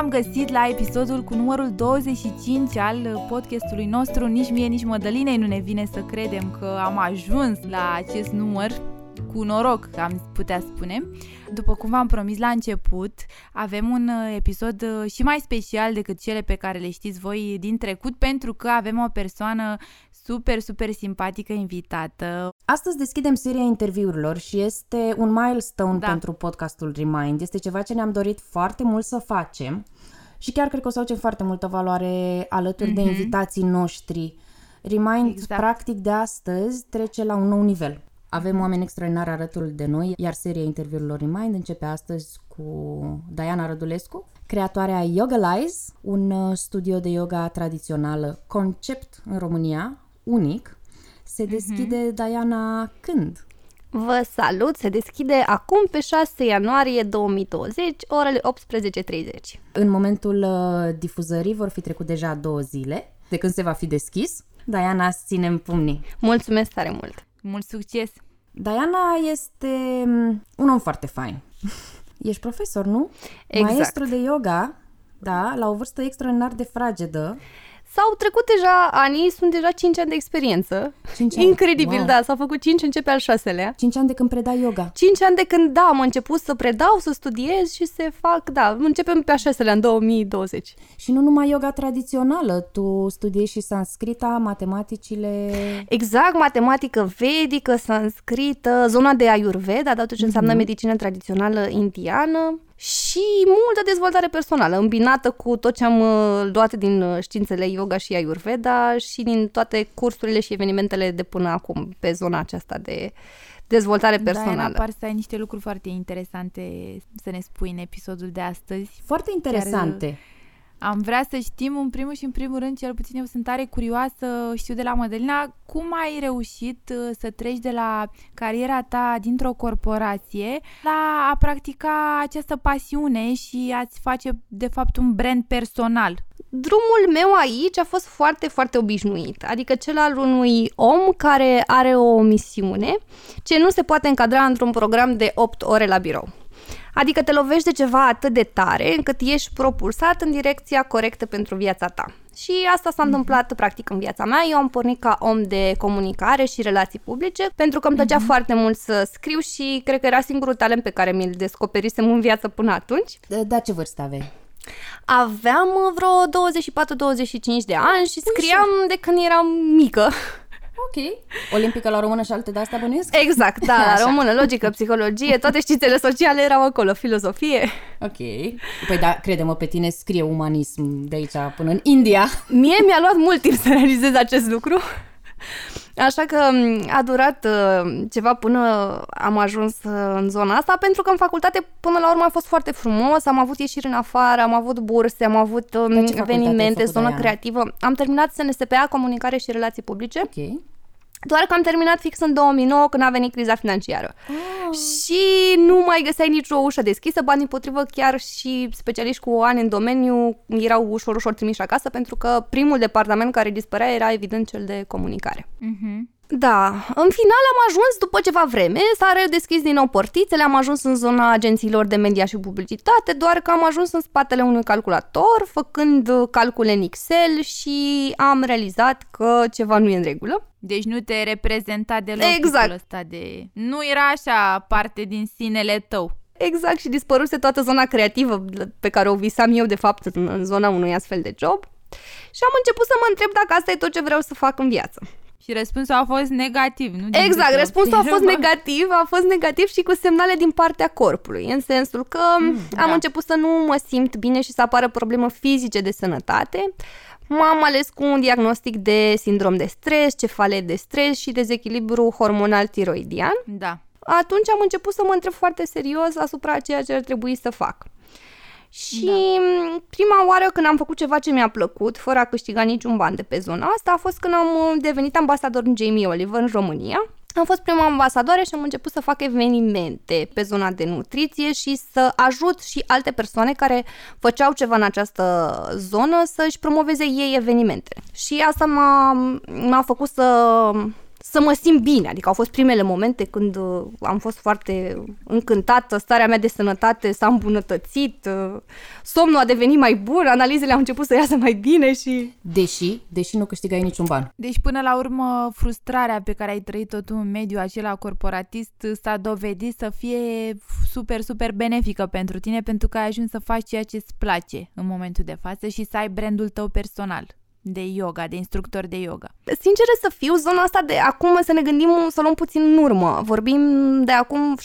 V-am găsit la episodul cu numărul 25 al podcastului nostru Nici mie, nici Mădălinei nu ne vine să credem că am ajuns la acest număr cu noroc, am putea spune. După cum v-am promis la început, avem un uh, episod uh, și mai special decât cele pe care le știți voi din trecut, pentru că avem o persoană super, super simpatică invitată. Astăzi deschidem seria interviurilor și este un milestone da. pentru podcastul Remind. Este ceva ce ne-am dorit foarte mult să facem și chiar cred că o să facem foarte multă valoare alături mm-hmm. de mhm. invitații noștri. Remind, exact. practic, de astăzi trece la un nou nivel. Avem oameni extraordinari alături de noi, iar seria interviurilor Remind începe astăzi cu Diana Rădulescu, creatoarea Yoga Lies, un uh, studio de yoga tradițională concept în România, unic. Se mhm. deschide, mm-hmm. Diana, când? Vă salut! Se deschide acum pe 6 ianuarie 2020, orele 18.30. În momentul uh, difuzării vor fi trecut deja două zile de când se va fi deschis. Diana, ținem pumnii. Mulțumesc tare mult! Mult succes! Diana este mm, un om foarte fain. Ești profesor, nu? Exact. Maestru de yoga, da, la o vârstă extraordinar de fragedă. S-au trecut deja ani, sunt deja 5 ani de experiență. 5 ani? Incredibil, wow. da, s-au făcut 5, începe al șaselea. 5 ani de când predai yoga. 5 ani de când, da, am început să predau, să studiez și să fac, da, începem pe a șaselea, în 2020. Și nu numai yoga tradițională, tu studiezi și sanscrita, matematicile... Exact, matematică vedică, sanscrită, zona de ayurveda, da, tot ce înseamnă mm-hmm. medicină tradițională indiană și multă dezvoltare personală, îmbinată cu tot ce am uh, luat din uh, științele yoga și ayurveda și din toate cursurile și evenimentele de până acum pe zona aceasta de dezvoltare personală. Da, par să ai niște lucruri foarte interesante să ne spui în episodul de astăzi. Foarte interesante. Chiar, am vrea să știm în primul și în primul rând, cel puțin eu sunt tare curioasă, știu de la Mădălina, cum ai reușit uh, să treci de la cariera ta dintr-o corporație la a practica această pasiune și a-ți face de fapt un brand personal? Drumul meu aici a fost foarte, foarte obișnuit, adică cel al unui om care are o misiune ce nu se poate încadra într-un program de 8 ore la birou. Adică te lovești de ceva atât de tare încât ești propulsat în direcția corectă pentru viața ta. Și asta s-a întâmplat practic în viața mea. Eu am pornit ca om de comunicare și relații publice pentru că îmi plăcea mm-hmm. foarte mult să scriu și cred că era singurul talent pe care mi-l descoperisem în viață până atunci. De, de ce vârstă aveai? Aveam vreo 24-25 de ani și scriam de când eram mică. Ok. Olimpică la română și alte de astea bănuiesc? Exact, da, la română, logică, psihologie, toate științele sociale erau acolo, filozofie. Ok. Păi da, crede-mă, pe tine scrie umanism de aici până în India. Mie mi-a luat mult timp să realizez acest lucru. Așa că a durat uh, ceva până am ajuns uh, în zona asta, pentru că în facultate până la urmă a fost foarte frumos, am avut ieșiri în afară, am avut burse, am avut um, evenimente, zonă creativă. Am terminat SNSPA, Comunicare și Relații Publice. Ok. Doar că am terminat fix în 2009 când a venit criza financiară. Oh. Și nu mai găseai nicio ușă deschisă, bani împotrivă chiar și specialiști cu ani în domeniu erau ușor, ușor trimiși acasă pentru că primul departament care dispărea era evident cel de comunicare. Mm-hmm. Da, în final am ajuns după ceva vreme, s-a redeschis din nou portițele, am ajuns în zona agențiilor de media și publicitate, doar că am ajuns în spatele unui calculator, făcând calcule în Excel și am realizat că ceva nu e în regulă. Deci nu te reprezenta deloc exact. ăsta de... Nu era așa parte din sinele tău. Exact, și dispăruse toată zona creativă pe care o visam eu, de fapt, în, în zona unui astfel de job. Și am început să mă întreb dacă asta e tot ce vreau să fac în viață. Și răspunsul a fost negativ, nu? Exact, răspunsul a fost negativ, a fost negativ și cu semnale din partea corpului, în sensul că mm, am da. început să nu mă simt bine și să apară probleme fizice de sănătate. M-am ales cu un diagnostic de sindrom de stres, cefalet de stres și dezechilibru hormonal tiroidian. Da. atunci am început să mă întreb foarte serios asupra ceea ce ar trebui să fac. Și da. prima oară când am făcut ceva ce mi-a plăcut, fără a câștiga niciun ban de pe zona asta, a fost când am uh, devenit ambasador în Jamie Oliver în România. Am fost prima ambasadoare și am început să fac evenimente pe zona de nutriție și să ajut și alte persoane care făceau ceva în această zonă să-și promoveze ei evenimente. Și asta m-a, m-a făcut să să mă simt bine. Adică au fost primele momente când uh, am fost foarte încântată, starea mea de sănătate s-a îmbunătățit, uh, somnul a devenit mai bun, analizele au început să iasă mai bine și... Deși, deși nu câștigai niciun ban. Deci până la urmă frustrarea pe care ai trăit-o tu în mediul acela corporatist s-a dovedit să fie super, super benefică pentru tine pentru că ai ajuns să faci ceea ce îți place în momentul de față și să ai brandul tău personal de yoga, de instructor de yoga? Sincer să fiu, zona asta de acum să ne gândim să luăm puțin în urmă. Vorbim de acum 7-8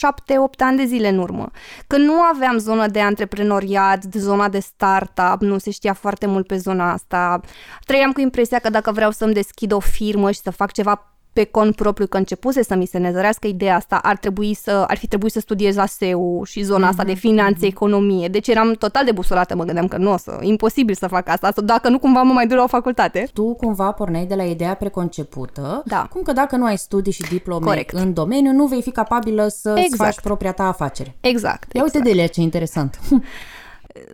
ani de zile în urmă. Când nu aveam zonă de antreprenoriat, de zona de startup, nu se știa foarte mult pe zona asta. Trăiam cu impresia că dacă vreau să-mi deschid o firmă și să fac ceva pe cont propriu că începuse să mi se nezărească ideea asta, ar, trebui să, ar fi trebuit să studiez ASEU și zona mm-hmm. asta de mhm, finanțe, mm-hmm. economie. Deci eram total de busolată, mă gândeam că nu o să, imposibil să fac asta, dacă nu cumva mă mai duc la o facultate. Tu cumva porneai de la ideea preconcepută, da. cum că dacă nu ai studii și diplome Corect. în domeniu, nu vei fi capabilă să exact. faci propria ta afacere. Exact. Ia exact. uite, Delia, ce interesant.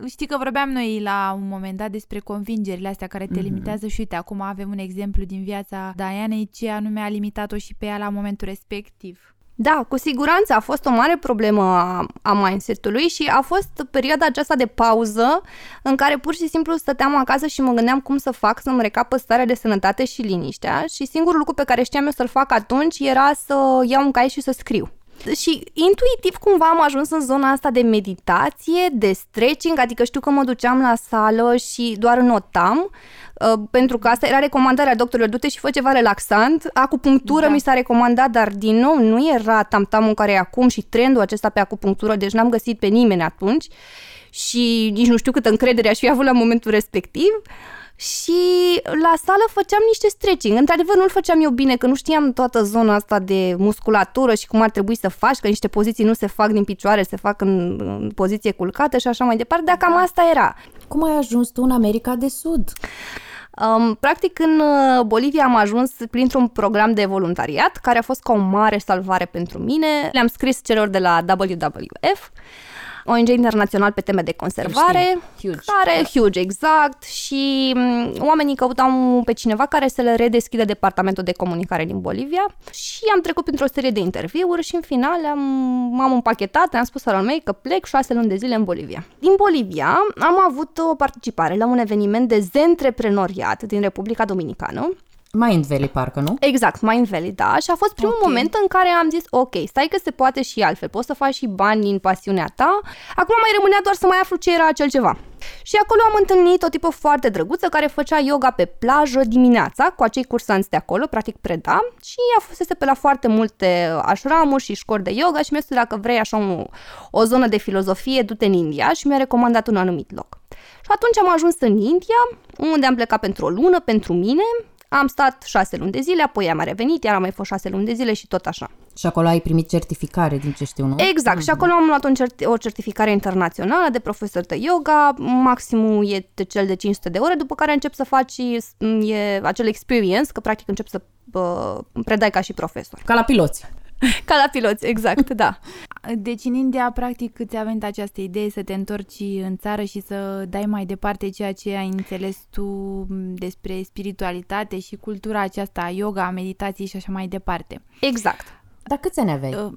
Știi că vorbeam noi la un moment dat despre convingerile astea care te mm-hmm. limitează și uite, acum avem un exemplu din viața Dianei ce anume a limitat-o și pe ea la momentul respectiv. Da, cu siguranță a fost o mare problemă a, a mindset-ului și a fost perioada aceasta de pauză în care pur și simplu stăteam acasă și mă gândeam cum să fac să-mi recapă starea de sănătate și liniștea și singurul lucru pe care știam eu să-l fac atunci era să iau un cai și să scriu. Și intuitiv cumva am ajuns în zona asta de meditație, de stretching, adică știu că mă duceam la sală și doar notam, uh, pentru că asta era recomandarea doctorilor, du-te și fă ceva relaxant. Acupunctură da. mi s-a recomandat, dar din nou nu era tamtamul care e acum și trendul acesta pe acupunctură, deci n-am găsit pe nimeni atunci și nici nu știu câtă încredere aș fi avut la momentul respectiv. Uh, și la sală făceam niște stretching. Într-adevăr, nu-l făceam eu bine, că nu știam toată zona asta de musculatură și cum ar trebui să faci, că niște poziții nu se fac din picioare, se fac în, în poziție culcată și așa mai departe, dar cam asta era. Cum ai ajuns tu în America de Sud? Um, practic, în uh, Bolivia am ajuns printr-un program de voluntariat, care a fost ca o mare salvare pentru mine. Le-am scris celor de la WWF ONG internațional pe teme de conservare, huge. care, huge, exact, și mm, oamenii căutau pe cineva care să le redeschidă departamentul de comunicare din Bolivia și am trecut printr-o serie de interviuri și în final am, m-am împachetat, am spus al mei că plec șase luni de zile în Bolivia. Din Bolivia am avut o participare la un eveniment de zentreprenoriat din Republica Dominicană, Mind Valley, parcă, nu? Exact, Mind Valley, da. Și a fost primul okay. moment în care am zis, ok, stai că se poate și altfel, poți să faci și bani din pasiunea ta. Acum mai rămânea doar să mai aflu ce era acel ceva. Și acolo am întâlnit o tipă foarte drăguță care făcea yoga pe plajă dimineața cu acei cursanți de acolo, practic preda, și ea fusese pe la foarte multe ashramuri și școli de yoga și mi-a spus dacă vrei așa o, o zonă de filozofie, du-te în India și mi-a recomandat un anumit loc. Și atunci am ajuns în India, unde am plecat pentru o lună, pentru mine, am stat șase luni de zile, apoi am mai revenit, iar am mai fost șase luni de zile și tot așa. Și acolo ai primit certificare din ce știu, nu? Exact, mm-hmm. și acolo am luat un certi- o certificare internațională de profesor de yoga, maximul e de cel de 500 de ore, după care încep să faci e acel experience, că practic încep să bă, predai ca și profesor. Ca la piloți. Ca la piloți, exact, da. Deci în India, practic, ți-a venit această idee să te întorci în țară și să dai mai departe ceea ce ai înțeles tu despre spiritualitate și cultura aceasta, yoga, meditații și așa mai departe. Exact. Dar câți ani aveai? Uh,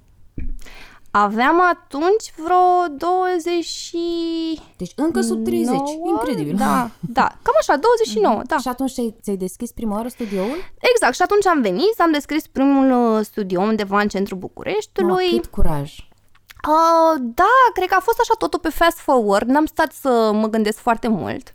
Aveam atunci vreo 20 și... Deci încă sub 30, 9? incredibil. Da, da, cam așa, 29, mm. da. Și atunci ți-ai deschis prima oară studioul? Exact, și atunci am venit, am deschis primul uh, studio undeva în centrul Bucureștiului. Oh, cât curaj! Uh, da, cred că a fost așa totul pe fast forward, n-am stat să mă gândesc foarte mult.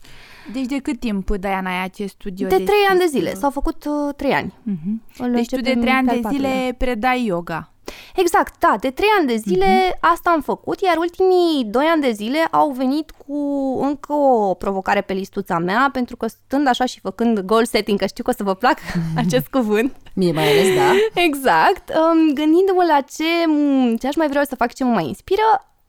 Deci de cât timp, Diana, ai acest studio? De trei ani de zile, s-au făcut uh, trei ani. Uh-huh. Deci tu de trei ani de zile predai yoga. Exact, da, de trei ani de zile uh-huh. asta am făcut, iar ultimii doi ani de zile au venit cu încă o provocare pe listuța mea, pentru că stând așa și făcând goal setting, că știu că o să vă placă acest cuvânt. Mie mai ales, da. Exact, um, gândindu-mă la ce, ce aș mai vreau să fac, ce mă mai inspiră,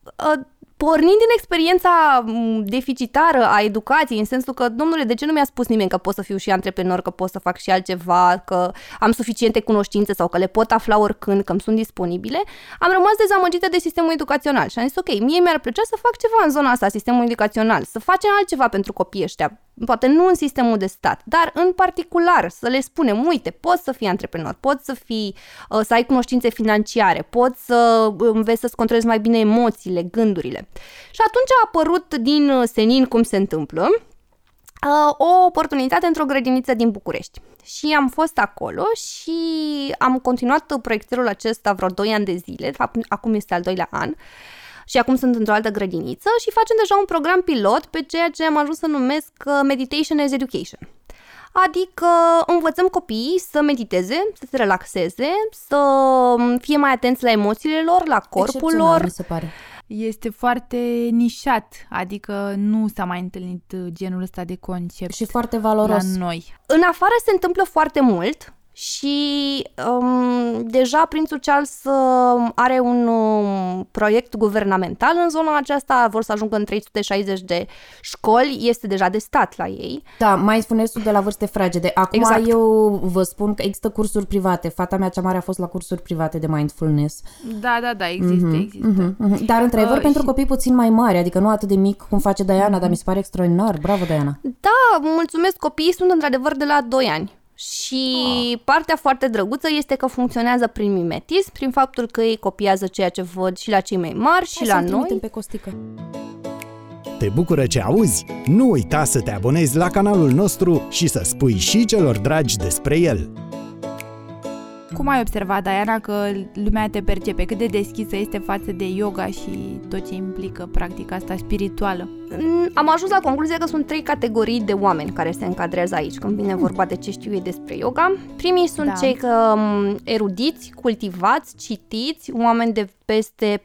uh, pornind din experiența deficitară a educației, în sensul că, domnule, de ce nu mi-a spus nimeni că pot să fiu și antreprenor, că pot să fac și altceva, că am suficiente cunoștințe sau că le pot afla oricând, că îmi sunt disponibile, am rămas dezamăgită de sistemul educațional și am zis, ok, mie mi-ar plăcea să fac ceva în zona asta, sistemul educațional, să facem altceva pentru copiii ăștia, poate nu în sistemul de stat, dar în particular să le spunem, uite, poți să fii antreprenor, poți să fii, uh, să ai cunoștințe financiare, poți să înveți să-ți controlezi mai bine emoțiile, gândurile. Și atunci a apărut din uh, senin cum se întâmplă, uh, o oportunitate într-o grădiniță din București. Și am fost acolo și am continuat proiectul acesta vreo 2 ani de zile, de fapt acum este al doilea an, și acum sunt într-o altă grădiniță și facem deja un program pilot pe ceea ce am ajuns să numesc uh, Meditation as Education. Adică învățăm copiii să mediteze, să se relaxeze, să um, fie mai atenți la emoțiile lor, la corpul lor. mi se pare. Este foarte nișat, adică nu s-a mai întâlnit genul ăsta de concept. Și foarte valoros. La noi. În afară se întâmplă foarte mult, și um, deja Prințul Charles uh, are un um, proiect guvernamental în zona aceasta, vor să ajungă în 360 de școli, este deja de stat la ei. Da, mai spuneți tu de la vârste fragede. Acum exact. eu vă spun că există cursuri private. Fata mea cea mare a fost la cursuri private de mindfulness. Da, da, da, există, mm-hmm, există. Mm-hmm. Dar într-adevăr uh, pentru și... copii puțin mai mari, adică nu atât de mic cum face Diana, mm-hmm. dar mi se pare extraordinar. Bravo, Diana! Da, mulțumesc, copiii sunt într-adevăr de la 2 ani. Și oh. partea foarte drăguță este că funcționează prin mimetism, prin faptul că ei copiază ceea ce văd și la cei mai mari și Hai la noi. pe costică. Te bucură ce auzi? Nu uita să te abonezi la canalul nostru și să spui și celor dragi despre el. Cum ai observat, Diana, că lumea te percepe? Cât de deschisă este față de yoga și tot ce implică practica asta spirituală? Mm, am ajuns la concluzia că sunt trei categorii de oameni care se încadrează aici când vine vorba de ce știu ei despre yoga. Primii sunt da. cei că mm, erudiți, cultivați, citiți, oameni de peste 45-50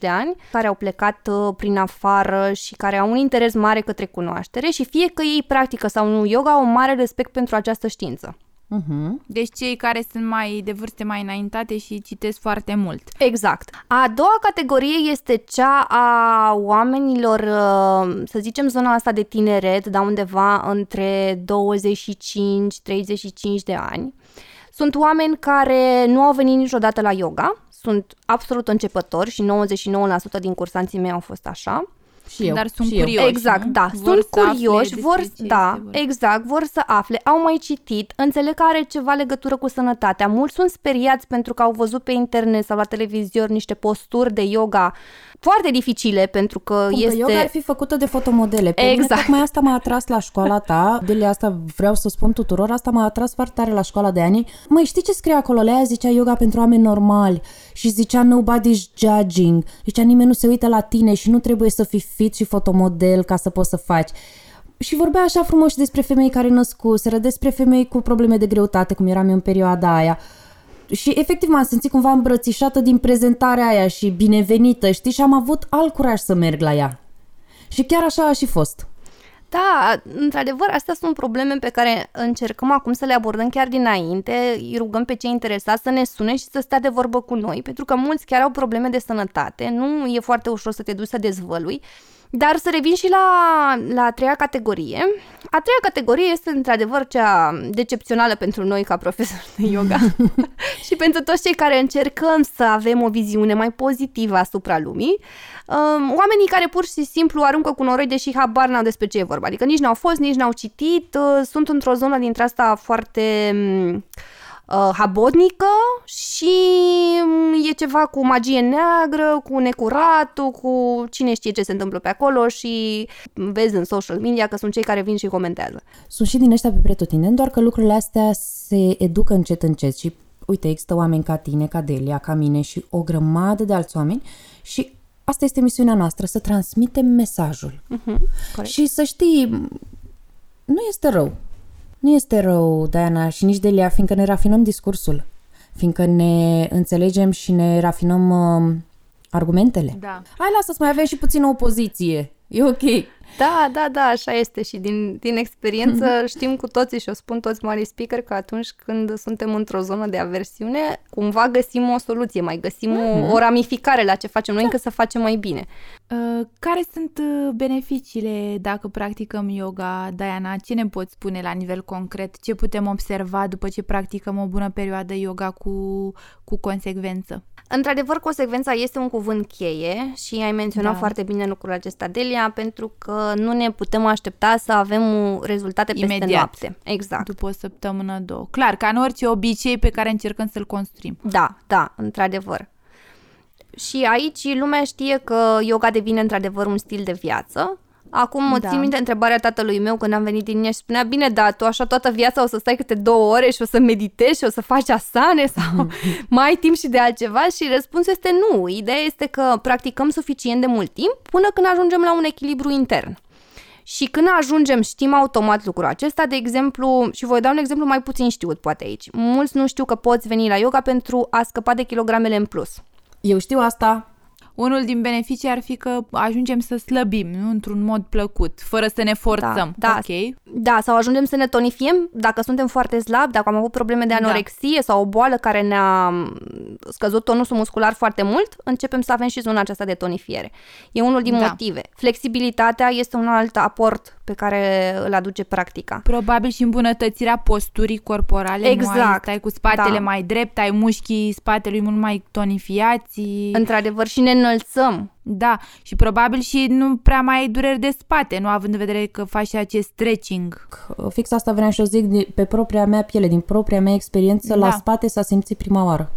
de ani care au plecat uh, prin afară și care au un interes mare către cunoaștere și fie că ei practică sau nu yoga, au un mare respect pentru această știință. Uh-huh. Deci cei care sunt mai de vârste mai înaintate și citesc foarte mult. Exact. A doua categorie este cea a oamenilor, uh, să zicem zona asta de tineret, da undeva între 25-35 de ani. Sunt oameni care nu au venit niciodată la yoga, sunt absolut începători și 99% din cursanții mei au fost așa. Și eu. Dar sunt și curioși, eu. Exact, nu? da. Vor sunt curioși, vor, da, exact, vor să afle, au mai citit, înțeleg că are ceva legătură cu sănătatea. Mulți sunt speriați pentru că au văzut pe internet sau la televizor niște posturi de yoga foarte dificile pentru că Cum este... Că yoga ar fi făcută de fotomodele. Pe exact. Mine, tocmai asta m-a atras la școala ta. De asta vreau să spun tuturor. Asta m-a atras foarte tare la școala de ani. Mai știi ce scrie acolo? Lea zicea yoga pentru oameni normali și zicea nobody's judging. Zicea nimeni nu se uită la tine și nu trebuie să fii fit și fotomodel ca să poți să faci și vorbea așa frumos și despre femei care născuseră, despre femei cu probleme de greutate, cum eram eu în perioada aia și efectiv m-am simțit cumva îmbrățișată din prezentarea aia și binevenită, știi? Și am avut alt curaj să merg la ea. Și chiar așa a și fost. Da, într-adevăr, astea sunt probleme pe care încercăm acum să le abordăm chiar dinainte. Îi rugăm pe cei interesați să ne sune și să stea de vorbă cu noi, pentru că mulți chiar au probleme de sănătate, nu e foarte ușor să te duci să dezvălui. Dar să revin și la, la a treia categorie. A treia categorie este într-adevăr cea decepțională pentru noi ca profesori de yoga și pentru toți cei care încercăm să avem o viziune mai pozitivă asupra lumii. Um, oamenii care pur și simplu aruncă cu noroi deși habar n-au despre ce e vorba. Adică nici n-au fost, nici n-au citit, uh, sunt într-o zonă dintre asta foarte... Um, uh, habotnică și mm, e ceva cu magie neagră, cu necuratul, cu cine știe ce se întâmplă pe acolo și vezi în social media că sunt cei care vin și comentează. Sunt și din ăștia pe pretutindeni, doar că lucrurile astea se educă încet încet și uite, există oameni ca tine, ca Delia, ca mine și o grămadă de alți oameni și asta este misiunea noastră, să transmitem mesajul. Uh-huh, și să știi, nu este rău. Nu este rău, Diana, și nici Delia, fiindcă ne rafinăm discursul. fiindcă ne înțelegem și ne rafinăm uh, argumentele. Da. Hai, lasă să mai avem și puțină opoziție. E ok. Da, da, da, așa este și din, din experiență știm cu toții și o spun toți mari speaker că atunci când suntem într-o zonă de aversiune, cumva găsim o soluție, mai găsim mm-hmm. o, o ramificare la ce facem noi, încă să facem mai bine. Uh, care sunt uh, beneficiile dacă practicăm yoga, Diana? Ce ne poți spune la nivel concret? Ce putem observa după ce practicăm o bună perioadă yoga cu, cu consecvență? Într-adevăr, consecvența este un cuvânt cheie și ai menționat Da. foarte bine lucrul acesta, Delia, pentru că nu ne putem aștepta să avem rezultate peste Imediat. noapte. Exact. După o săptămână, două. Clar, ca în orice obicei pe care încercăm să-l construim. Da, da, într-adevăr. Și aici lumea știe că yoga devine într-adevăr un stil de viață. Acum Da. da. țin minte întrebarea tatălui meu când am venit din Iași și spunea, bine, da, tu așa toată viața o să stai câte două ore și o să meditezi și o să faci asane sau mai ai timp și de altceva și răspunsul este nu. Ideea este că practicăm suficient de mult timp până când ajungem la un echilibru intern. Și când ajungem, știm automat lucrul acesta, de exemplu, și voi da un exemplu mai puțin știut poate aici. Mulți nu știu că poți veni la yoga pentru a scăpa de kilogramele în plus. Eu știu asta. Unul din beneficii ar fi că ajungem să slăbim, nu? Într-un mod plăcut, fără să ne forțăm. da. Ok? Da, sau ajungem să ne tonifiem dacă suntem foarte slabi, dacă am avut probleme de anorexie sau o boală care ne-a m, scăzut tonusul muscular foarte mult, începem să avem și zona aceasta de tonifiere. E unul din Da. motive. Flexibilitatea este un alt aport pe care îl aduce practica. Probabil și îmbunătățirea posturii corporale. Nu ai, Exact. stai cu spatele Da. mai drept, ai mușchii spatelui mult mai tonifiați. Într-adevăr și ne înălțăm. Da, și probabil și nu prea mai ai dureri de spate, nu având în vedere că faci și acest stretching. Fix asta vreau să zic de- pe propria mea piele, din propria mea experiență, Da. la spate s-a simțit prima oară.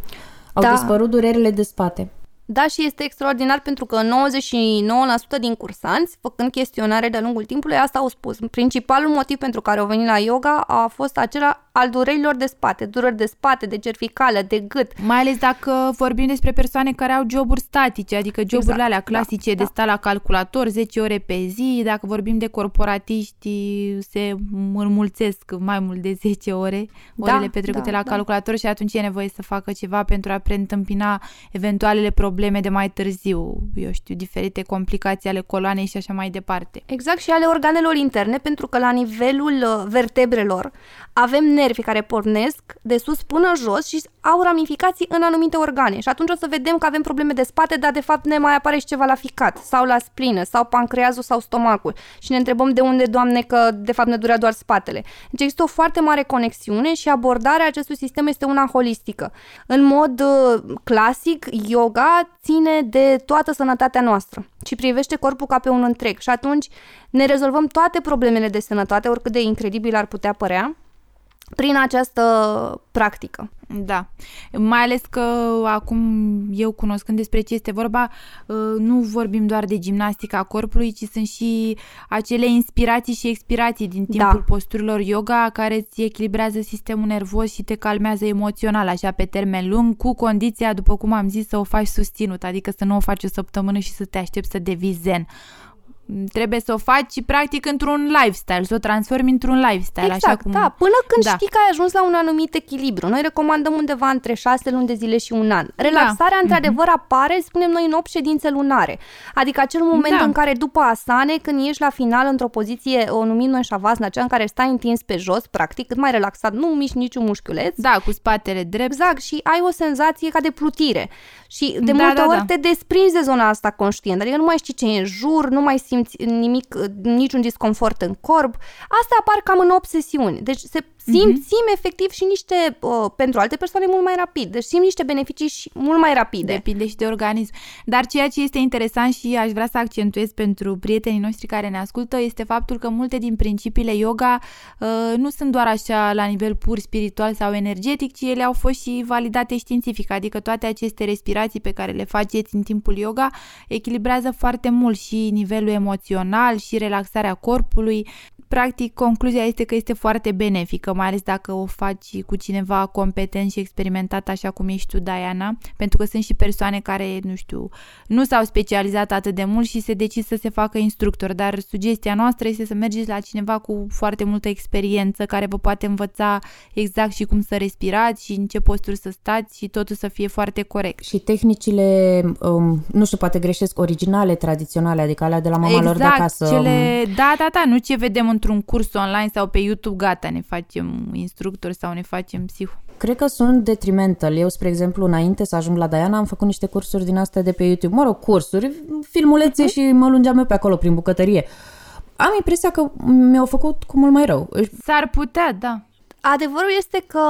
Au Da. dispărut durerile de spate. Da, și este extraordinar pentru că 99% din cursanți, făcând chestionare de-a lungul timpului, asta au spus. Principalul motiv pentru care au venit la yoga a fost acela al durerilor de spate, dureri de spate, de cervicală, de gât. Mai ales dacă vorbim despre persoane care au joburi statice, adică joburile Exact, alea da, clasice de da. sta la calculator 10 ore pe zi, dacă vorbim de corporatiști, se înmulțesc mai mult de 10 ore, Da, orele petrecute da, la da. calculator și atunci e nevoie să facă ceva pentru a preîntâmpina eventualele probleme de mai târziu, eu știu, diferite complicații ale coloanei și așa mai departe. Exact și ale organelor interne, pentru că la nivelul uh, vertebrelor avem nervi care pornesc de sus până jos și au ramificații în anumite organe. Și atunci o să vedem că avem probleme de spate, dar de fapt ne mai apare și ceva la ficat, sau la splină, sau pancreazul, sau stomacul. Și ne întrebăm de unde, Doamne, că de fapt ne durea doar spatele. Deci există o foarte mare conexiune și abordarea acestui sistem este una holistică. În mod uh, clasic, yoga ține de toată sănătatea noastră și privește corpul ca pe un întreg. Și atunci ne rezolvăm toate problemele de sănătate, oricât de incredibil ar putea părea, prin această practică. Da, mai ales că acum eu cunoscând despre ce este vorba, uh, nu vorbim doar de gimnastica corpului, ci sunt și acele inspirații și expirații din timpul Da. posturilor yoga care îți echilibrează sistemul nervos și te calmează emoțional, așa pe termen lung, cu condiția, după cum am zis, să o faci susținut, adică să nu o faci o săptămână și să te aștepți să devii zen. Trebuie să o faci practic într-un lifestyle, să o transformi într-un lifestyle, Exact, așa cum... da, până când Da. știi că ai ajuns la un anumit echilibru. Noi recomandăm undeva între 6 luni de zile și un an. Relaxarea, Da. într-adevăr, apare, spunem noi, în 8 ședințe lunare. Adică acel moment Da. în care după asane, când ești la final într-o poziție, o numim noi șavasna, aceea în care stai întins pe jos, practic, cât mai relaxat, nu miști niciun mușchiuleț, Da, cu spatele drept. Exact, și ai o senzație ca de plutire. Și de Da, multe da, ori da. te desprinzi de zona asta conștient, adică nu mai știi ce e în jur, nu mai simți nimic, niciun disconfort în corp. Astea apar cam în 8 sesiuni. Deci se simt, Mhm. simți efectiv și niște, uh, pentru alte persoane mult mai rapid. Deci simt niște beneficii și mult mai rapide. Depinde și de organism. Dar ceea ce este interesant și aș vrea să accentuez pentru prietenii noștri care ne ascultă este faptul că multe din principiile yoga uh, nu sunt doar așa la nivel pur spiritual sau energetic, ci ele au fost și validate științific, adică toate aceste respirații pe care le faceți în timpul yoga echilibrează foarte mult și nivelul emoțional și relaxarea corpului. Practic, concluzia este că este foarte benefică, mai ales dacă o faci cu cineva competent și experimentat, așa cum ești tu, Diana, pentru că sunt și persoane care, nu știu, nu s-au specializat atât de mult și se decid să se facă instructor, dar sugestia noastră este să mergeți la cineva cu foarte multă experiență, care vă poate învăța exact și cum să respirați și în ce posturi să stați și totul să fie foarte corect. Și tehnicile, um, nu știu, poate greșesc, originale, tradiționale, adică alea de la mama exact, lor de acasă. Cele, da, da, da, nu ce vedem într-un curs online sau pe YouTube, gata, ne facem instructor sau ne facem psih. Cred că sunt detrimental. Eu, spre exemplu, înainte să ajung la Diana, am făcut niște cursuri din astea de pe YouTube. Mă rog, cursuri, filmulețe și mă lungeam eu pe acolo prin bucătărie. Am impresia că mi-au făcut cu mult mai rău. S-ar putea, da. Adevărul este că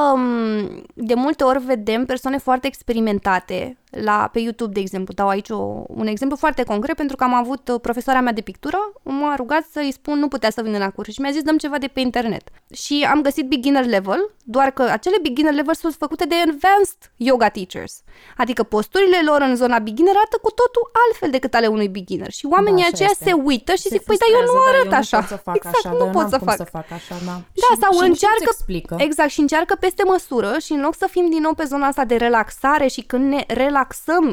de multe ori vedem persoane foarte experimentate la, pe YouTube, de exemplu. Dau aici o, un exemplu foarte concret pentru că am avut uh, profesoara mea de pictură, m-a rugat să-i spun nu putea să vină la curs și mi-a zis dăm ceva de pe internet. Și am găsit beginner level, doar că acele beginner level sunt făcute de advanced yoga teachers. Adică posturile lor în zona beginner arată cu totul altfel decât ale unui beginner. Și oamenii da, aceia este. se uită și se zic, păi dar eu nu arăt da, așa. Nu pot să fac exact, așa, nu pot să fac. să fac așa, da. Da, și, sau și încearcă, explică. exact, și încearcă peste măsură și în loc să fim din nou pe zona asta de relaxare și când ne relaxăm,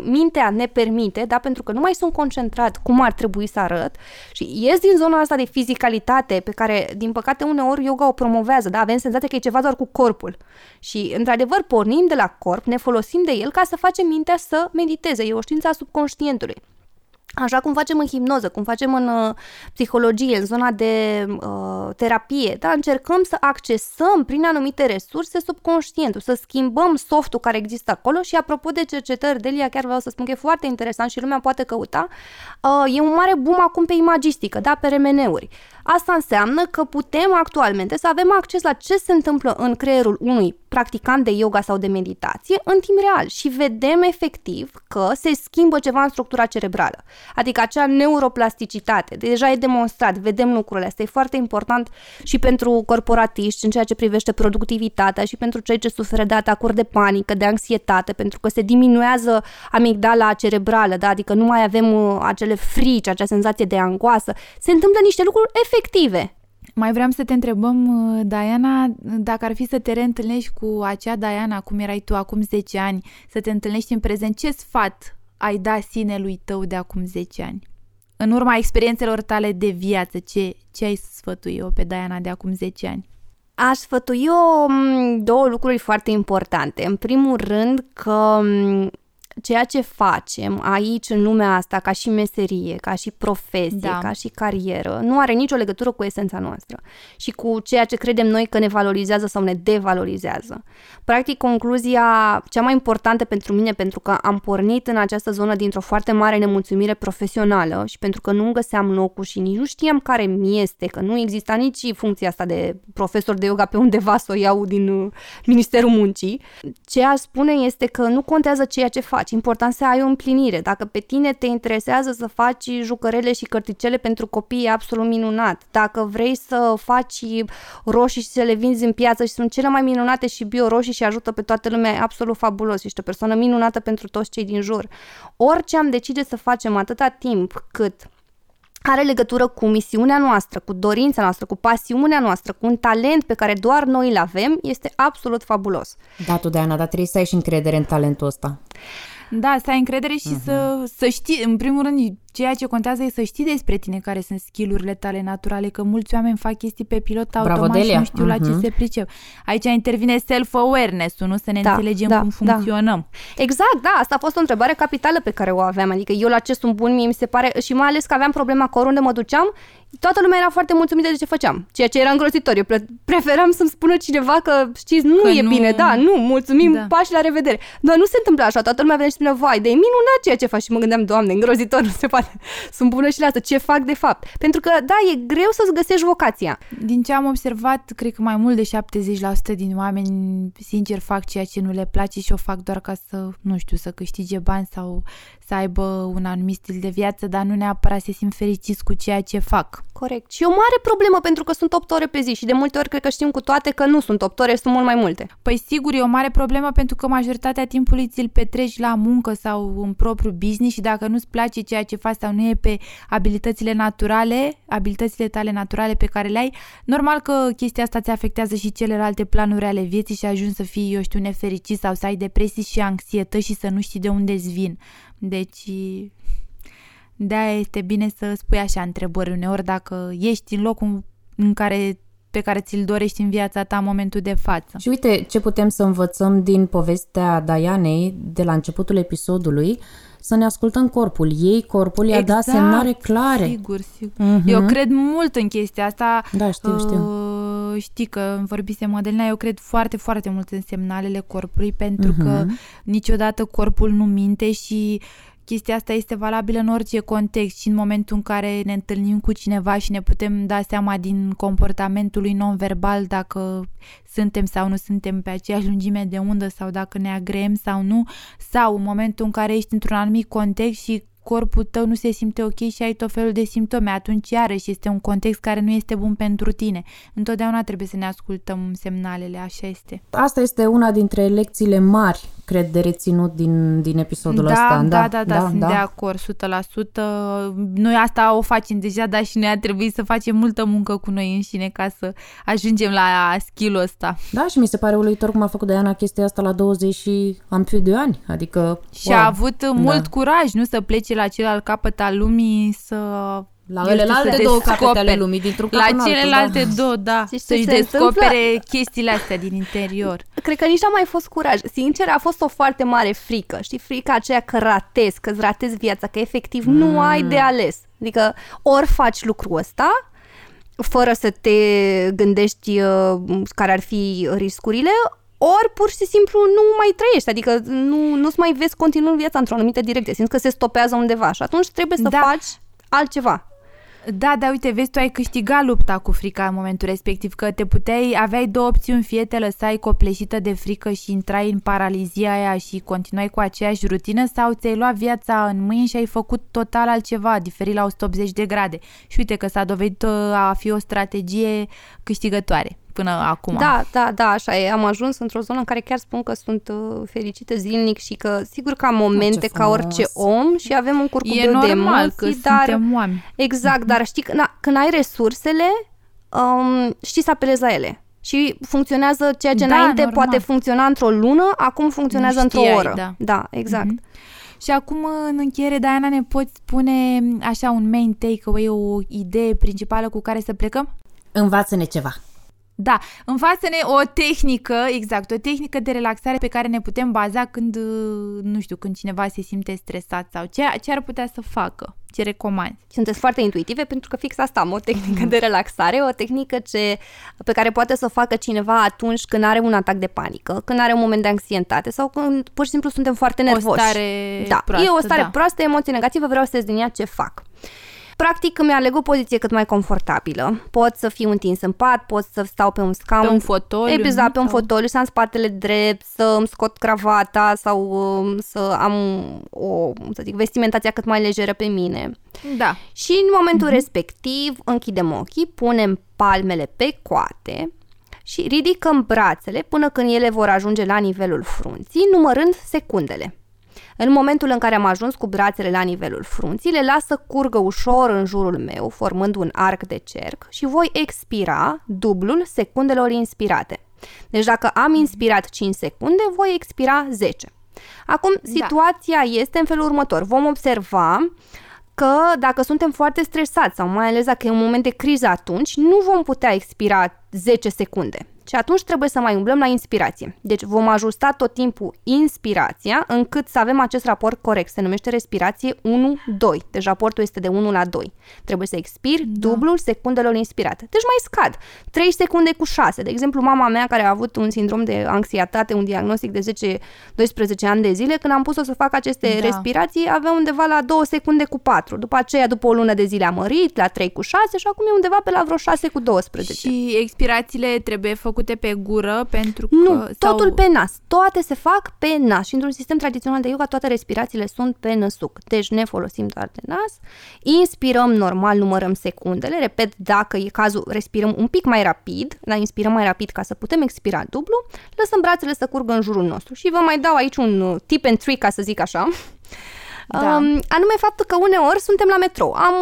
mintea ne permite, da, pentru că nu mai sunt concentrat cum ar trebui să arăt și ies din zona asta de fizicalitate pe care, din păcate, uneori yoga o promovează, da, avem senzația că e ceva doar cu corpul. Și, într-adevăr, pornim de la corp, ne folosim de el ca să facem mintea să mediteze. E o știință a subconștientului. Așa cum facem în hipnoză, cum facem în uh, psihologie, în zona de uh, terapie, da? încercăm să accesăm prin anumite resurse subconștientul, să schimbăm softul care există acolo și apropo de cercetări, Delia chiar vreau să spun că e foarte interesant și lumea poate căuta, uh, e un mare boom acum pe imagistică, da? pe remeneuri. Asta înseamnă că putem actualmente să avem acces la ce se întâmplă în creierul unui practicant de yoga sau de meditație în timp real și vedem efectiv că se schimbă ceva în structura cerebrală. Adică acea neuroplasticitate, deja e demonstrat, vedem lucrurile astea, e foarte important și pentru corporatiști în ceea ce privește productivitatea și pentru cei ce suferă de atacuri de panică, de anxietate, pentru că se diminuează amigdala cerebrală, da? adică nu mai avem uh, acele frici, acea senzație de angoasă. Se întâmplă niște lucruri efective mai vreau să te întrebăm, uh, Diana, dacă ar fi să te reîntâlnești cu acea Diana, cum erai tu acum 10 ani, să te întâlnești în prezent, ce sfat ai da sinelui tău de acum 10 ani? În urma experiențelor tale de viață, ce, ce ai sfătui eu pe Diana de acum 10 ani? Aș sfătui eu mm, două lucruri foarte importante. În primul rând că mm, ceea ce facem aici în lumea asta ca și meserie, ca și profesie, da. ca și carieră, nu are nicio legătură cu esența noastră și cu ceea ce credem noi că ne valorizează sau ne devalorizează. Practic, concluzia cea mai importantă pentru mine, pentru că am pornit în această zonă dintr-o foarte mare nemulțumire profesională și pentru că nu găseam locul și nici nu știam care mi este, că nu exista nici funcția asta de profesor de yoga pe undeva să o iau din uh, Ministerul Muncii, ce aș spune este că nu contează ceea ce faci, faci, important să ai o împlinire. Dacă pe tine te interesează să faci jucărele și cărticele pentru copii, e absolut minunat. Dacă vrei să faci roșii și să le vinzi în piață și sunt cele mai minunate și bio-roșii și ajută pe toată lumea, e absolut fabulos. Ești o persoană minunată pentru toți cei din jur. Orice am decide să facem atâta timp cât are legătură cu misiunea noastră, cu dorința noastră, cu pasiunea noastră, cu un talent pe care doar noi îl avem, este absolut fabulos. Da, tu, Diana, dar trebuie să ai și încredere în talentul ăsta. Da, să ai încredere și uh-huh. să, să știi, în primul rând, ceea ce contează e să știi despre tine care sunt skillurile tale naturale, că mulți oameni fac chestii pe pilot automat Bravo, și nu știu uh-huh. la ce mhm. se pricep. Aici intervine self-awareness-ul, nu să ne da, înțelegem da, cum da. funcționăm. Da. Exact, da, asta a fost o întrebare capitală pe care o aveam, adică eu la ce sunt bun, mie mi se pare, și mai ales că aveam problema cu oriunde mă duceam, toată lumea era foarte mulțumită de ce făceam, ceea ce era îngrozitor. Eu preferam să-mi spună cineva că, știți, nu că e nu... bine, da, nu, mulțumim, da. pași la revedere. Dar nu se întâmplă așa, toată lumea venea și spunea, vai, de e minunat ceea ce faci. Și mă gândeam, doamne, îngrozitor, nu se poate. Sunt bună și la asta, ce fac de fapt? Pentru că, da, e greu să-ți găsești vocația. Din ce am observat, cred că mai mult de 70% din oameni, sincer, fac ceea ce nu le place și o fac doar ca să, nu știu, să câștige bani sau să aibă un anumit stil de viață, dar nu neapărat să simt fericiți cu ceea ce fac. Fac. Corect. Și e o mare problemă pentru că sunt 8 ore pe zi și de multe ori cred că știm cu toate că nu sunt 8 ore, sunt mult mai multe. Păi sigur, e o mare problemă pentru că majoritatea timpului ți-l petreci la muncă sau în propriul business și dacă nu-ți place ceea ce faci sau nu e pe abilitățile naturale, abilitățile tale naturale pe care le ai, normal că chestia asta ți afectează și celelalte planuri ale vieții și ajungi să fii, eu știu, nefericit sau să ai depresii și anxietăți și să nu știi de unde îți vin. Deci de-aia este bine să spui așa întrebări uneori dacă ești în locul în care pe care ți-l dorești în viața ta în momentul de față. Și uite ce putem să învățăm din povestea Dianei de la începutul episodului, să ne ascultăm corpul. Ei, corpul i-a exact, dat semnare clare. Sigur, sigur. Uh-huh. Eu cred mult în chestia asta. Da, știu, știu. Uh, știi că vorbise Modelina, eu cred foarte, foarte mult în semnalele corpului pentru uh-huh. că niciodată corpul nu minte și chestia asta este valabilă în orice context și în momentul în care ne întâlnim cu cineva și ne putem da seama din comportamentul lui non-verbal dacă suntem sau nu suntem pe aceeași lungime de undă sau dacă ne agreem sau nu, sau în momentul în care ești într-un anumit context și corpul tău nu se simte ok și ai tot felul de simptome, atunci iarăși este un context care nu este bun pentru tine. Întotdeauna trebuie să ne ascultăm semnalele, așa este. Asta este una dintre lecțiile mari, cred, de reținut din, din episodul da, ăsta. Da, da, da, da, sunt da. de acord, 100%. Noi asta o facem deja, dar și noi a trebuit să facem multă muncă cu noi înșine ca să ajungem la skill-ul ăsta. Da, și mi se pare uluitor cum a făcut Diana chestia asta la 20 și am più de ani, adică... Și wow. a avut mult da. curaj, nu să plece la celălalt capăt al lumii să la celelalte două capete ale lumii, dintr-un La celelalte da. două, da. Să-și descopere întâmplă? chestiile astea din interior. Cred că nici n-a mai fost curaj. Sincer, a fost o foarte mare frică. Știi, frica aceea că ratezi, că îți ratezi viața, că efectiv mm. nu ai de ales. Adică ori faci lucrul ăsta, fără să te gândești uh, care ar fi riscurile, ori pur și simplu nu mai trăiești, adică nu, nu-ți mai vezi continuând viața într-o anumită direcție, simți că se stopează undeva și atunci trebuie să da. faci altceva. Da, dar uite, vezi, tu ai câștigat lupta cu frica în momentul respectiv, că te puteai, aveai două opțiuni, fie te lăsai copleșită de frică și intrai în paralizia aia și continuai cu aceeași rutină sau ți-ai luat viața în mâini și ai făcut total altceva, diferit la 180 de grade. Și uite că s-a dovedit uh, a fi o strategie câștigătoare până acum. Da, da, da, așa e. Am ajuns într-o zonă în care chiar spun că sunt uh, fericită zilnic și că sigur că am momente ca orice om și avem un curcubiu e de emoții, că dar suntem oameni. exact, dar știi că na, când ai resursele, um, știi să apelezi la ele. Și funcționează ceea ce da, înainte normal. poate funcționa într-o lună, acum funcționează într-o oră. Da, da exact. Mm-hmm. Și acum, în încheiere, Diana, ne poți spune așa un main takeaway, o idee principală cu care să plecăm? Învață-ne ceva. Da, în față-ne o tehnică, exact, o tehnică de relaxare pe care ne putem baza când, uh, nu știu, când cineva se simte stresat sau ce, ce ar putea să facă, ce recomand. Sunteți foarte intuitive pentru că fix asta am, o tehnică de relaxare, o tehnică ce, pe care poate să o facă cineva atunci când are un atac de panică, când are un moment de anxietate sau când pur și simplu suntem foarte nervoși. O stare da, proastă, e o stare da. proastă, emoție negativă, vreau să din ea ce fac. Practic îmi aleg o poziție cât mai confortabilă. Pot să fiu întins în pat, pot să stau pe un scaun. Pe un fotoliu. Exact, pe un fotoliu, să am spatele drept, să îmi scot cravata sau um, să am o, să zic, vestimentația cât mai lejeră pe mine. Da. Și în momentul mm-hmm. respectiv închidem ochii, punem palmele pe coate și ridicăm brațele până când ele vor ajunge la nivelul frunții, numărând secundele. În momentul în care am ajuns cu brațele la nivelul frunții, le las să curgă ușor în jurul meu, formând un arc de cerc și voi expira dublul secundelor inspirate. Deci dacă am inspirat 5 secunde, voi expira 10. Acum, da. situația da. este în felul următor. Vom observa că dacă suntem foarte stresați sau mai ales dacă e un moment de criză atunci, nu vom putea expira 10 secunde. Și atunci trebuie să mai umblăm la inspirație. Deci vom ajusta tot timpul inspirația încât să avem acest raport corect. Se numește respirație 1-2. Deci raportul este de 1 la 2. Trebuie să expiri da. dublul secundelor inspirate. Deci mai scad. 3 secunde cu 6. De exemplu, mama mea care a avut un sindrom de anxietate, un diagnostic de 10-12 ani de zile, când am pus-o să fac aceste da. respirații, avea undeva la 2 secunde cu 4. După aceea, după o lună de zile a mărit la 3 cu 6 și acum e undeva pe la vreo 6 cu 12. Și expirațiile trebuie făcute făcute pe gură pentru că... Nu, totul sau... pe nas. Toate se fac pe nas și într-un sistem tradițional de yoga toate respirațiile sunt pe năsuc. Deci ne folosim doar de nas, inspirăm normal, numărăm secundele, repet, dacă e cazul, respirăm un pic mai rapid, dar inspirăm mai rapid ca să putem expira dublu, lăsăm brațele să curgă în jurul nostru și vă mai dau aici un uh, tip and trick, ca să zic așa. Da. Um, anume faptul că uneori suntem la metrou. Am,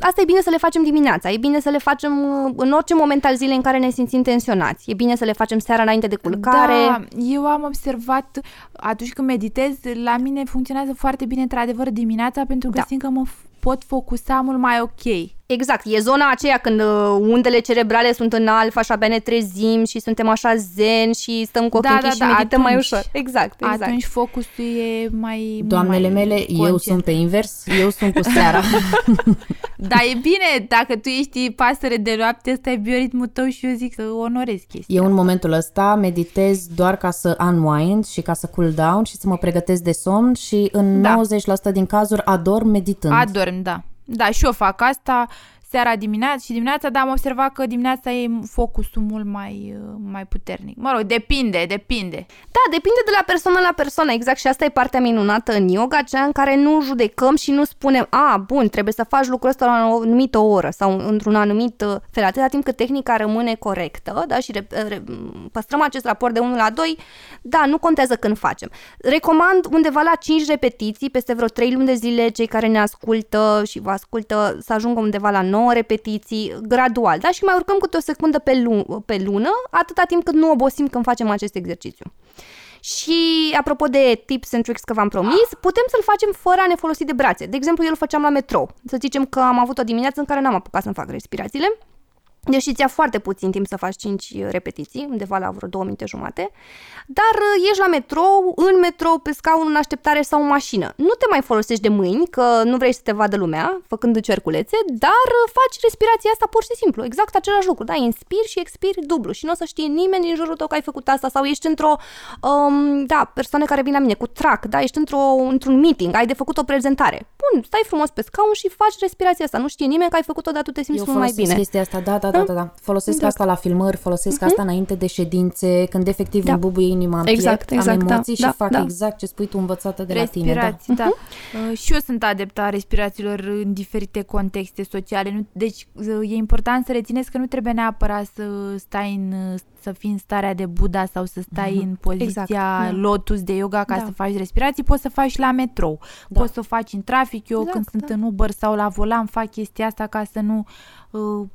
asta e bine să le facem dimineața, e bine să le facem uh, în orice moment al zilei în care ne simțim tensionați, e bine să le facem seara înainte de culcare. Da, eu am observat atunci când meditez, la mine funcționează foarte bine într-adevăr dimineața pentru că da. simt că mă pot focusa mult mai ok. Exact, e zona aceea când uh, undele cerebrale sunt în alfa și abia ne trezim și suntem așa zen și stăm cu ochii da, da, și da, medităm atunci, mai ușor. Exact, exact. Atunci focusul e mai Doamnele mai mele, concent. eu sunt pe invers, eu sunt cu seara. Dar e bine, dacă tu ești pasăre de noapte, ăsta e bioritmul tău și eu zic să onorez chestia. Eu în momentul ăsta meditez doar ca să unwind și ca să cool down și să mă pregătesc de somn și în da. 90% din cazuri adorm meditând. Adorm, da. Și eu fac asta seara dimineața și dimineața, dar am observat că dimineața e focusul mult mai, uh, mai puternic. Mă rog, depinde, depinde. Da, depinde de la persoană la persoană, exact și asta e partea minunată în yoga, cea în care nu judecăm și nu spunem, a, bun, trebuie să faci lucrul ăsta la o anumită oră sau într-un anumit uh, fel, atâta timp cât tehnica rămâne corectă, da, și re, re, păstrăm acest raport de 1 la 2, da, nu contează când facem. Recomand undeva la 5 repetiții, peste vreo 3 luni de zile, cei care ne ascultă și vă ascultă să ajungă undeva la 9 9 repetiții, gradual, da? Și mai urcăm câte o secundă pe, lu- pe lună, atâta timp cât nu obosim când facem acest exercițiu. Și apropo de tips and tricks că v-am promis, putem să-l facem fără a ne folosi de brațe. De exemplu, eu îl făceam la metrou. Să zicem că am avut o dimineață în care n-am apucat să-mi fac respirațiile Deși ți-a foarte puțin timp să faci 5 repetiții, undeva la vreo 2 minute jumate, dar uh, ești la metrou, în metrou, pe scaun, în așteptare sau în mașină. Nu te mai folosești de mâini, că nu vrei să te vadă lumea, făcând cerculețe, dar uh, faci respirația asta pur și simplu, exact același lucru, da? Inspiri și expiri dublu și nu o să știe nimeni din jurul tău că ai făcut asta sau ești într-o, um, da, persoane care vin la mine cu trac, da? Ești într-o, într-un meeting, ai de făcut o prezentare. Bun, stai frumos pe scaun și faci respirația asta. Nu știe nimeni că ai făcut-o, dar tu te simți mult mai bine. chestia asta, da, da, da, da, da. Folosesc da. asta la filmări, folosesc uh-huh. asta înainte de ședințe, când efectiv da. îmi bubuie inima în exact, piept, exact, am da, emoții da, și fac da. exact ce spui tu învățată de Respirații, la tine. Da. Uh-huh. Uh, și eu sunt adepta a respirațiilor în diferite contexte sociale. Nu, deci uh, e important să rețineți că nu trebuie neapărat să stai în să fii în starea de Buddha sau să stai uh-huh. în poziția exact, da. lotus de yoga ca da. să faci respirații, poți să faci la metrou, da. poți să o faci în trafic. Eu exact, când sunt da. în Uber sau la volan fac chestia asta ca să nu uh,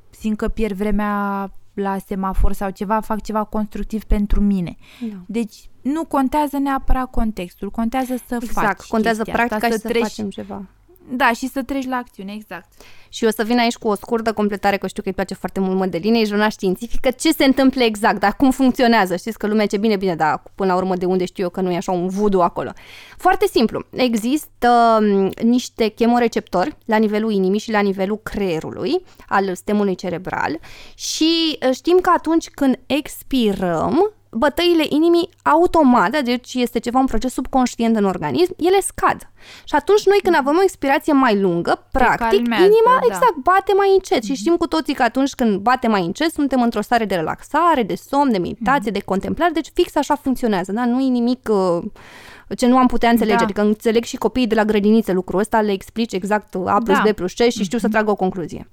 simt că pierd vremea la semafor sau ceva, fac ceva constructiv pentru mine. Da. Deci nu contează neapărat contextul, contează să exact, faci contează practica asta, și să, să facem ceva. Da, și să treci la acțiune, exact. Și o să vin aici cu o scurtă completare, că știu că îi place foarte mult Mădăline, e jurnal științifică, ce se întâmplă exact, dar cum funcționează. Știți că lumea ce bine, bine, dar până la urmă de unde știu eu că nu e așa un voodoo acolo. Foarte simplu, există um, niște chemoreceptori la nivelul inimii și la nivelul creierului, al stemului cerebral și uh, știm că atunci când expirăm, bătăile inimii automat, deci este ceva un proces subconștient în organism, ele scad. Și atunci noi când avem o expirație mai lungă, practic, calmează, inima da. exact bate mai încet și știm cu toții că atunci când bate mai încet suntem într-o stare de relaxare, de somn, de meditație, de contemplare, deci fix așa funcționează, da? Nu e nimic uh, ce nu am putea înțelege, da. adică înțeleg și copiii de la grădiniță lucrul ăsta, le explici exact A plus Da. B plus C și știu să tragă o concluzie.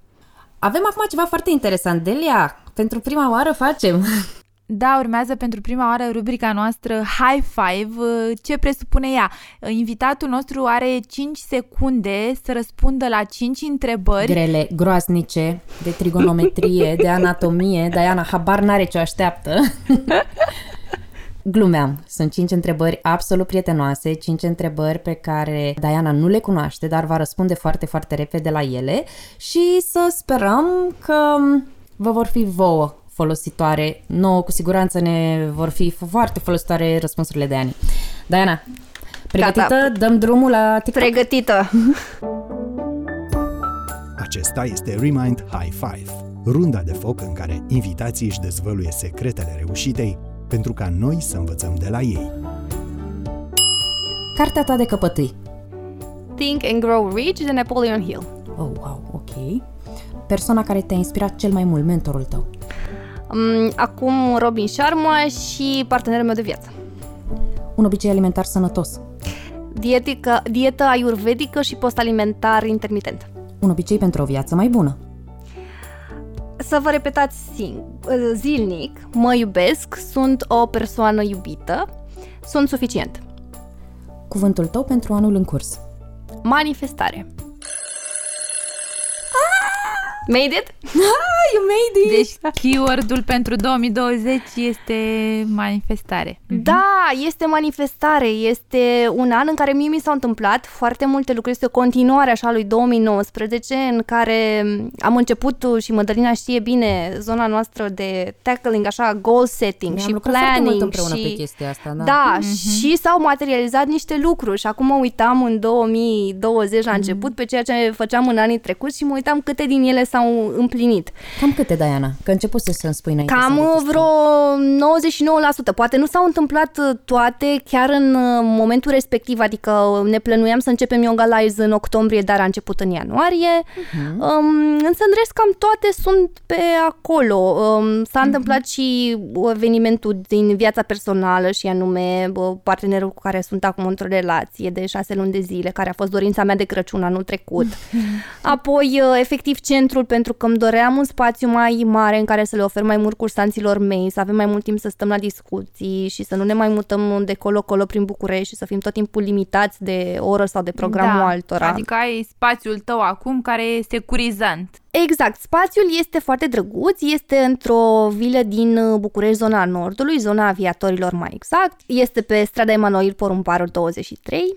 Avem acum ceva foarte interesant. Delia, pentru prima oară facem. Da, urmează pentru prima oară rubrica noastră High Five. Ce presupune ea? Invitatul nostru are 5 secunde să răspundă la 5 întrebări. Grele, groaznice, de trigonometrie, de anatomie. Diana habar n-are ce o așteaptă. Glumeam. Sunt cinci întrebări absolut prietenoase, cinci întrebări pe care Diana nu le cunoaște, dar va răspunde foarte, foarte repede la ele și să sperăm că vă vor fi vouă folositoare. Nouă, cu siguranță, ne vor fi foarte folositoare răspunsurile de Ani. Diana, pregătită? Gata. Dăm drumul la TikTok? Pregătită! Acesta este Remind High Five, runda de foc în care invitații își dezvăluie secretele reușitei pentru ca noi să învățăm de la ei. Cartea ta de căpătâi. Think and Grow Rich de Napoleon Hill. Oh, wow, ok. Persoana care te-a inspirat cel mai mult, mentorul tău. Um, acum Robin Sharma și partenerul meu de viață. Un obicei alimentar sănătos. Dietică, dietă ayurvedică și postalimentar intermitent. Un obicei pentru o viață mai bună. Să vă repetați zilnic, mă iubesc, sunt o persoană iubită, sunt suficient. Cuvântul tău pentru anul în curs. Manifestare. Made it? Ah, you made it! Deci keyword-ul pentru 2020 este manifestare. Mhm. Da, este manifestare. Este un an în care mie mi s-au întâmplat foarte multe lucruri. Este o continuare așa lui 2019 în care am început și Mădălina știe bine zona noastră de tackling, așa, goal setting Ne-am și lucrat foarte mult planning. împreună și... pe chestia asta, da. Da, și s-au materializat niște lucruri și acum mă uitam în 2020 la început pe ceea ce făceam în anii trecuți și mă uitam câte din ele s-au împlinit. Cam câte, Diana? Că început să-mi spui înainte. Cam să uh, registrăm. vreo 99%. Poate nu s-au întâmplat uh, toate chiar în uh, momentul respectiv, adică ne plănuiam să începem Yoga Live în octombrie, dar a început în ianuarie. Uh-huh. Um, însă în rest cam toate sunt pe acolo. Um, s-a uh-huh. întâmplat și evenimentul din viața personală și anume bă, partenerul cu care sunt acum într-o relație de șase luni de zile, care a fost dorința mea de Crăciun anul trecut. Apoi, uh, efectiv, centrul pentru că îmi doream un spațiu mai mare în care să le ofer mai mult cursanților mei, să avem mai mult timp să stăm la discuții și să nu ne mai mutăm de colo-colo prin București și să fim tot timpul limitați de oră sau de programul da, altora. Adică ai spațiul tău acum care e securizant. Exact, spațiul este foarte drăguț, este într-o vilă din uh, București, zona Nordului, zona aviatorilor mai exact, este pe strada Emanuel Porumbarul 23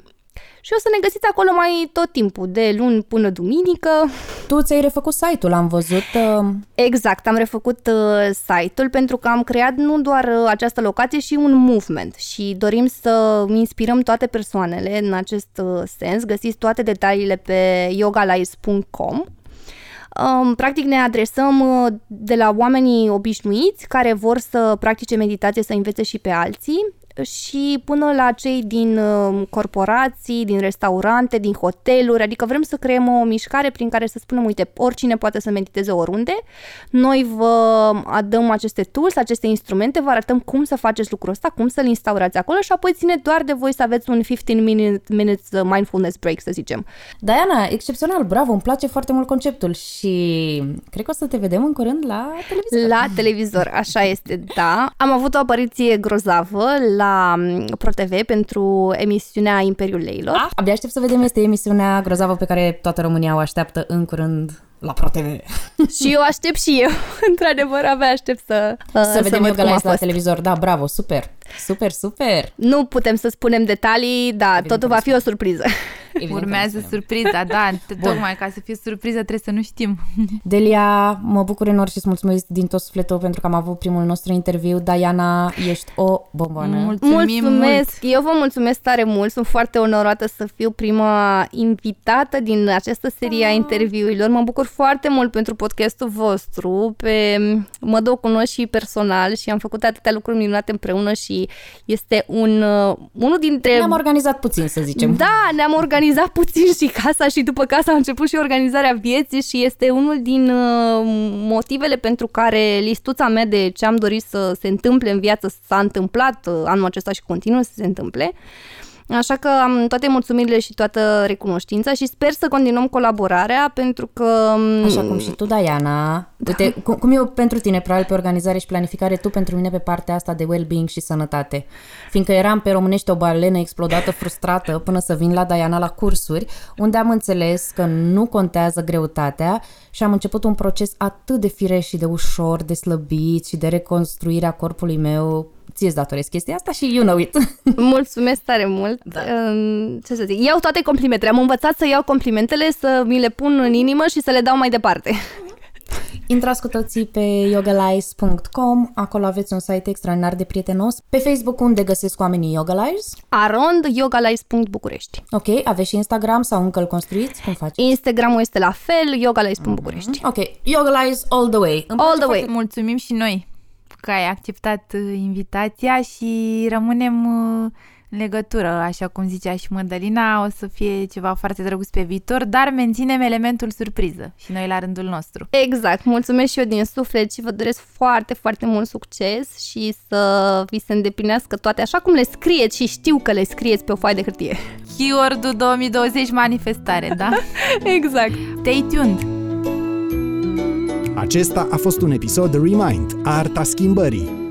și o să ne găsiți acolo mai tot timpul, de luni până duminică. Tu ți-ai refăcut site-ul, am văzut. Uh... Exact, am refăcut uh, site-ul pentru că am creat nu doar uh, această locație, și un movement și dorim să inspirăm toate persoanele în acest uh, sens. Găsiți toate detaliile pe yogalives.com Um, practic ne adresăm uh, de la oamenii obișnuiți care vor să practice meditație, să învețe și pe alții și până la cei din uh, corporații, din restaurante, din hoteluri, adică vrem să creăm o mișcare prin care să spunem, uite, oricine poate să mediteze oriunde, noi vă dăm aceste tools, aceste instrumente, vă arătăm cum să faceți lucrul ăsta, cum să-l instaurați acolo și apoi ține doar de voi să aveți un 15 minute, minutes mindfulness break, să zicem. Diana, excepțional, bravo, îmi place foarte mult conceptul și cred că o să te vedem în curând la televizor. La televizor, așa este, da. Am avut o apariție grozavă la ProTV pentru emisiunea Imperiul Leilor. Ah, abia aștept să vedem, este emisiunea grozavă pe care toată România o așteaptă în curând la ProTV. și eu aștept și eu, într-adevăr, abia aștept să Să, să vedem văd Yoga cum a Live la fost. televizor, da, bravo, super, super, super. Nu putem să spunem detalii, da, Evident totul că va nu fi o surpriză. Evident că Urmează nu spunem. surpriza, da, t- tocmai ca să fie surpriză trebuie să nu știm. Delia, mă bucur enorm și îți mulțumesc din tot sufletul pentru că am avut primul nostru interviu. Diana, ești o bomboană. Mulțumim mulțumesc! Eu vă mulțumesc tare mult, sunt foarte onorată să fiu prima invitată din această serie a interviurilor. Mă bucur foarte mult pentru podcastul vostru, pe mă dau cunosc și personal și am făcut atâtea lucruri minunate împreună și este un, uh, unul dintre... Ne-am organizat puțin, să zicem. Da, ne-am organizat puțin și casa și după casa a început și organizarea vieții și este unul din uh, motivele pentru care listuța mea de ce am dorit să se întâmple în viață s-a întâmplat uh, anul acesta și continuă să se întâmple. Așa că am toate mulțumirile și toată recunoștința și sper să continuăm colaborarea pentru că... um, Așa cum și tu, Diana. Uite, cum, cum eu pentru tine, probabil pe organizare și planificare, tu pentru mine pe partea asta de well-being și sănătate. Fiindcă eram pe românește o balenă explodată, frustrată, până să vin la Diana la cursuri, unde am înțeles că nu contează greutatea și am început un proces atât de fireș și de ușor, de slăbit și de reconstruirea corpului meu. Ție-ți datoresc chestia asta și you know it. Mulțumesc tare mult. Da. Ce să zic? Iau toate complimentele. Am învățat să iau complimentele, să mi le pun în inimă și să le dau mai departe. Intrați cu toții pe yogalives.com, acolo aveți un site extraordinar de prietenos. Pe Facebook unde găsesc oamenii Yoga Lives. Arond yogalife.bucurești. Ok, aveți și Instagram sau încă îl construiți? Cum faci? Instagramul este la fel, yogalife.bucurești. Ok, Yoga Lives all the way. Îmi All place the way. Mulțumim și noi că ai acceptat uh, invitația și rămânem uh, legătură, așa cum zicea și Mădălina, o să fie ceva foarte drăguț pe viitor, dar menținem elementul surpriză și noi la rândul nostru. Exact, mulțumesc și eu din suflet și vă doresc foarte, foarte mult succes și să vi se îndeplinească toate așa cum le scrieți și știu că le scrieți pe o foaie de hârtie. Keyword-ul 2020 manifestare, da? exact. Stay tuned! Acesta a fost un episod Remind, Arta Schimbării,